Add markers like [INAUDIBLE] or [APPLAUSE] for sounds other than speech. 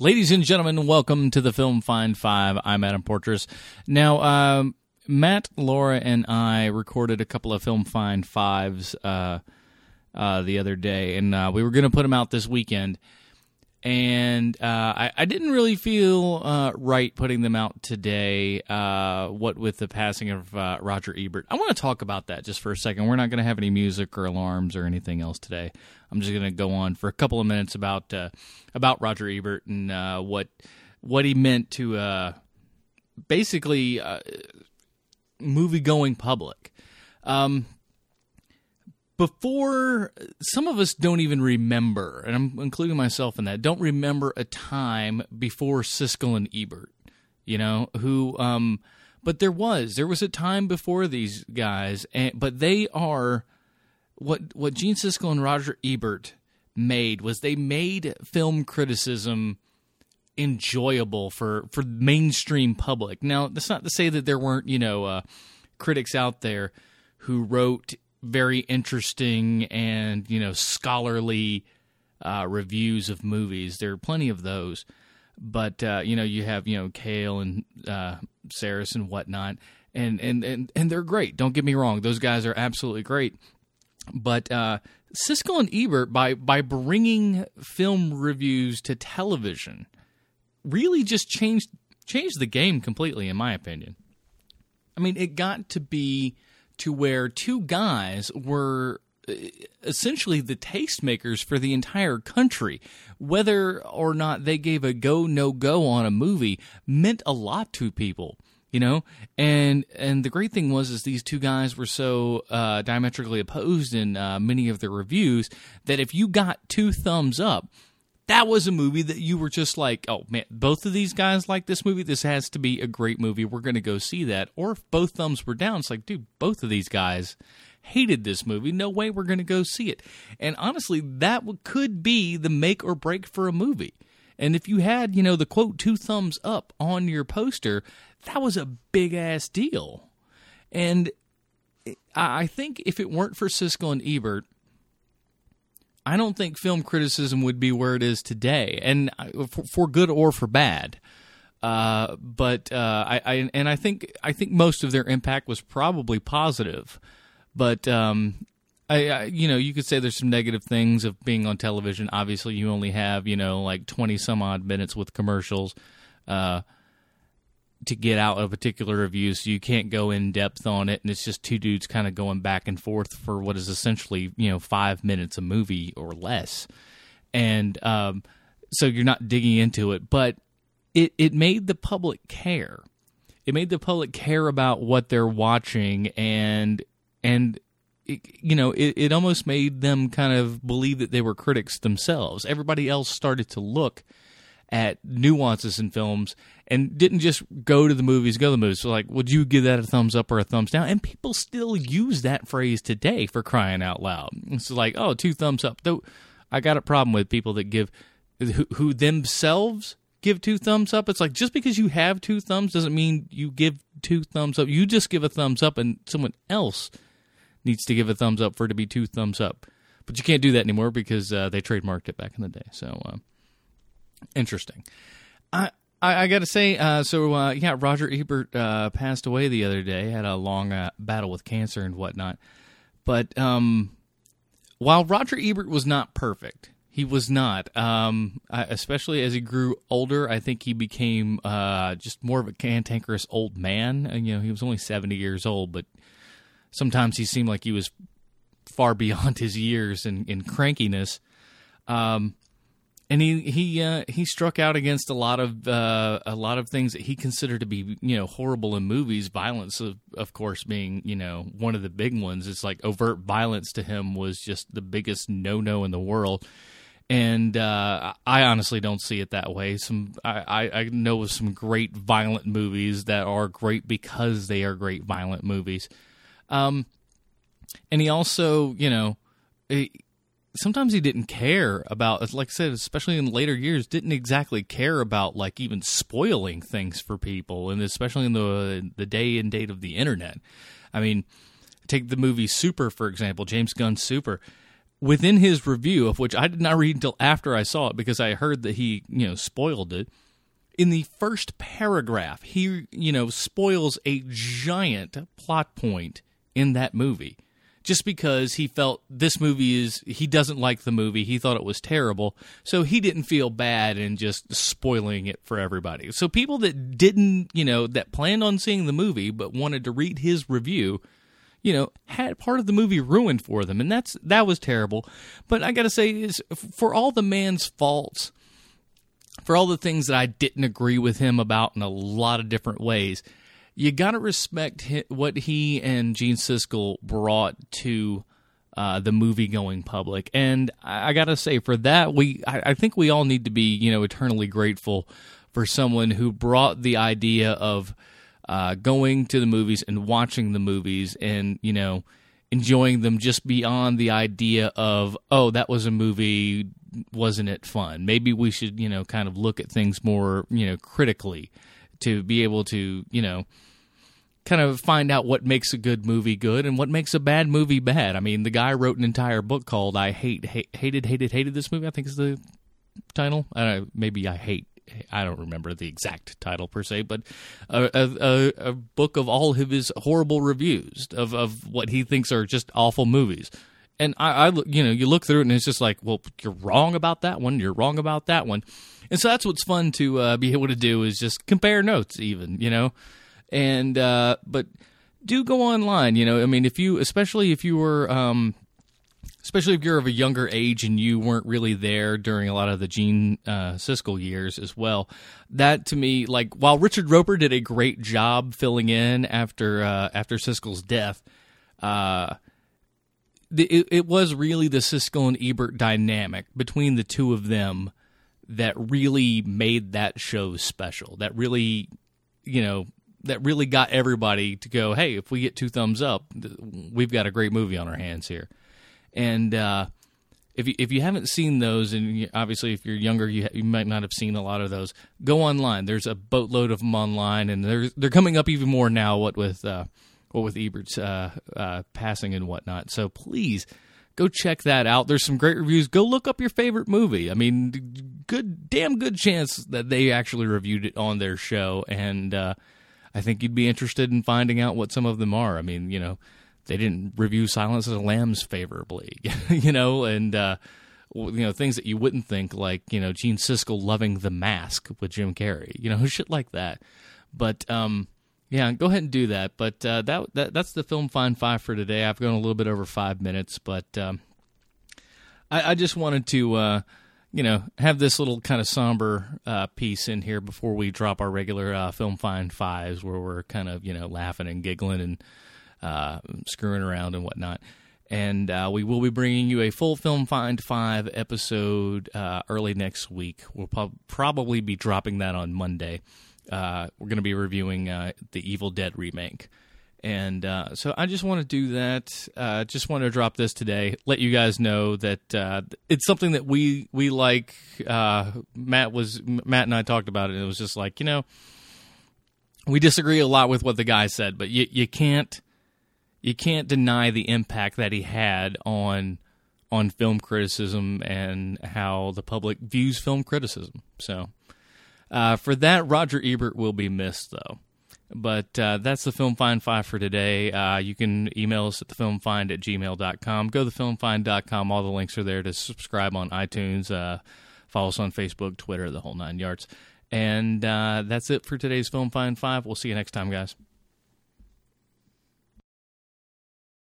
Ladies and gentlemen, welcome to the Film Find Five. I'm Adam Portress. Now, um, Matt, Laura, and I recorded a couple of Film Find Fives uh, uh, the other day, and uh, we were going to put them out this weekend. And uh, I, I, didn't really feel uh, right putting them out today. Uh, what with the passing of Roger Ebert, I want to talk about that just for a second. We're not going to have any music or alarms or anything else today. I'm just going to go on for a couple of minutes about about Roger Ebert and what what he meant to basically movie going public. Um, before some of us don't even remember, and I'm including myself in that, don't remember a time before Siskel and Ebert, you know, who, um, but there was, there was a time before these guys, and, but they are, what, what Gene Siskel and Roger Ebert made was they made film criticism enjoyable for for mainstream public. Now, that's not to say that there weren't you know uh, critics out there who wrote very interesting and you know scholarly uh, reviews of movies. There are plenty of those, but uh, you know you have you know Kael and uh, Sarris and whatnot, and and and and they're great. Don't get me wrong; those guys are absolutely great. But uh, Siskel and Ebert, by by bringing film reviews to television, really just changed changed the game completely, in my opinion. I mean, it got to be to where two guys were uh, essentially the tastemakers for the entire country. Whether or not they gave a go no go on a movie meant a lot to people, you know. And and the great thing was is these two guys were so uh, diametrically opposed in uh, many of their reviews that if you got two thumbs up, that was a movie that you were just like, oh man, both of these guys like this movie. This has to be a great movie. We're going to go see that. Or if both thumbs were down, it's like, dude, both of these guys hated this movie. No way we're going to go see it. And honestly, that could be the make or break for a movie. And if you had, you know, the quote, two thumbs up on your poster, that was a big ass deal. And eh, I think if it weren't for Siskel and Ebert, I don't think film criticism would be where it is today, and for, for good or for bad. Uh, but uh, I, I, and I think I think most of their impact was probably positive. But um, I, I, you know, you could say there's some negative things of being on television. Obviously, you only have you know like twenty some odd minutes with commercials. Uh, to get out a particular review, so you can't go in depth on it, and it's just two dudes kind of going back and forth for what is essentially you know five minutes a movie or less, and um, so you're not digging into it, but it it made the public care. It made the public care about what they're watching, and and it, you know it, it almost made them kind of believe that they were critics themselves. Everybody else started to look at nuances in films and didn't just go to the movies, go to the movies. So, like, would you give that a thumbs up or a thumbs down? And people still use that phrase today for crying out loud. It's like, oh, two thumbs up. Though I got a problem with people that give, who, who themselves give two thumbs up. It's like just because you have two thumbs doesn't mean you give two thumbs up. You just give a thumbs up, and someone else needs to give a thumbs up for it to be two thumbs up. But you can't do that anymore because uh, they trademarked it back in the day. So. Uh, Interesting. I I, I got to say, uh, so uh, yeah, Roger Ebert uh, passed away the other day. Had a long uh, battle with cancer and whatnot. But um, while Roger Ebert was not perfect, he was not. Um, especially as he grew older, I think he became uh, just more of a cantankerous old man. And, you know, he was only seventy years old, but sometimes he seemed like he was far [LAUGHS] beyond his years in, in crankiness. Um, and he he uh, he struck out against a lot of uh, a lot of things that he considered to be you know horrible in movies. Violence, of, of course, being you know one of the big ones. It's like overt violence to him was just the biggest no no in the world. And uh, I honestly don't see it that way. Some I, I know of some great violent movies that are great because they are great violent movies. Um, and he also, you know, sometimes he didn't care about like i said especially in later years didn't exactly care about like even spoiling things for people and especially in the the day and date of the internet i mean take the movie super for example james gunn's super within his review, of which I did not read until after I saw it because I heard that he, you know, spoiled it. In the first paragraph, he, you know, spoils a giant plot point in that movie just because he felt this movie is he doesn't like the movie. He thought it was terrible. So he didn't feel bad in just spoiling it for everybody. So people that didn't you know that planned on seeing the movie but wanted to read his review you know had part of the movie ruined for them. And that's that was terrible. But i gotta say is for all the man's faults for all the things that i didn't agree with him about in a lot of different ways you got to respect what he and gene siskel brought to uh, the movie going public. And i, I gotta say for that we I, I think we all need to be you know eternally grateful for someone who brought the idea of uh, going to the movies and watching the movies and you know enjoying them just beyond the idea of oh that was a movie wasn't it fun? Maybe we should you know kind of look at things more you know critically to be able to you know kind of find out what makes a good movie good and what makes a bad movie bad i mean the guy wrote an entire book called i hate, hate hated hated hated this movie i think is the title uh, maybe i hate I don't remember the exact title per se, but a, a, a book of all of his horrible reviews of, of what he thinks are just awful movies. And I, I, you know, you look through it and it's just like, well, you're wrong about that one. You're wrong about that one. And so that's what's fun to uh, be able to do is just compare notes, even, you know. And uh, but do go online, you know. I mean, if you, especially if you were um, especially if you're of a younger age and you weren't really there during a lot of the Gene uh, Siskel years as well. That to me, like while Richard Roeper did a great job filling in after uh, after Siskel's death, uh, it, it was really the Siskel and Ebert dynamic between the two of them that really made that show special. That really, you know, that really got everybody to go, hey, if we get two thumbs up, we've got a great movie on our hands here. And uh, if you, if you haven't seen those, and obviously if you're younger, you, you might not have seen a lot of those. Go online. There's a boatload of them online, and they're they're coming up even more now. What with uh, what with Ebert's uh, uh, passing and whatnot. So please go check that out. There's some great reviews. Go look up your favorite movie. I mean, good, damn good chance that they actually reviewed it on their show, and uh, I think you'd be interested in finding out what some of them are. I mean, you know, they didn't review Silence of the Lambs favorably, [LAUGHS] you know, and uh, you know things that you wouldn't think, like you know Gene Siskel loving The Mask with Jim Carrey, you know, [LAUGHS] shit like that. But um, yeah, go ahead and do that. But uh, that, that that's the film Find Five for today. I've gone a little bit over five minutes, but um, I, I, just wanted to. Uh, you know, have this little kind of somber uh, piece in here before we drop our regular uh, film find fives, where we're kind of you know laughing and giggling and uh, screwing around and whatnot. And uh, we will be bringing you a full Film Find 5 episode early next week. We'll po- probably be dropping that on Monday. Uh, we're going to be reviewing uh, the Evil Dead remake. And uh, so I just want to do that. Uh, just want to drop this today. Let you guys know that uh, it's something that we we like. Uh, Matt was Matt and I talked about it. and It was just like you know, we disagree a lot with what the guy said, but you you can't you can't deny the impact that he had on on film criticism and how the public views film criticism. So uh, for that, Roger Ebert will be missed, though. But uh, that's the Film Find 5 for today. Uh, you can email us at thefilmfind at gmail.com. Go to thefilmfind.com. All the links are there to subscribe on iTunes. Uh, follow us on Facebook, Twitter, the whole nine yards. And uh, that's it for today's Film Find 5. We'll see you next time, guys.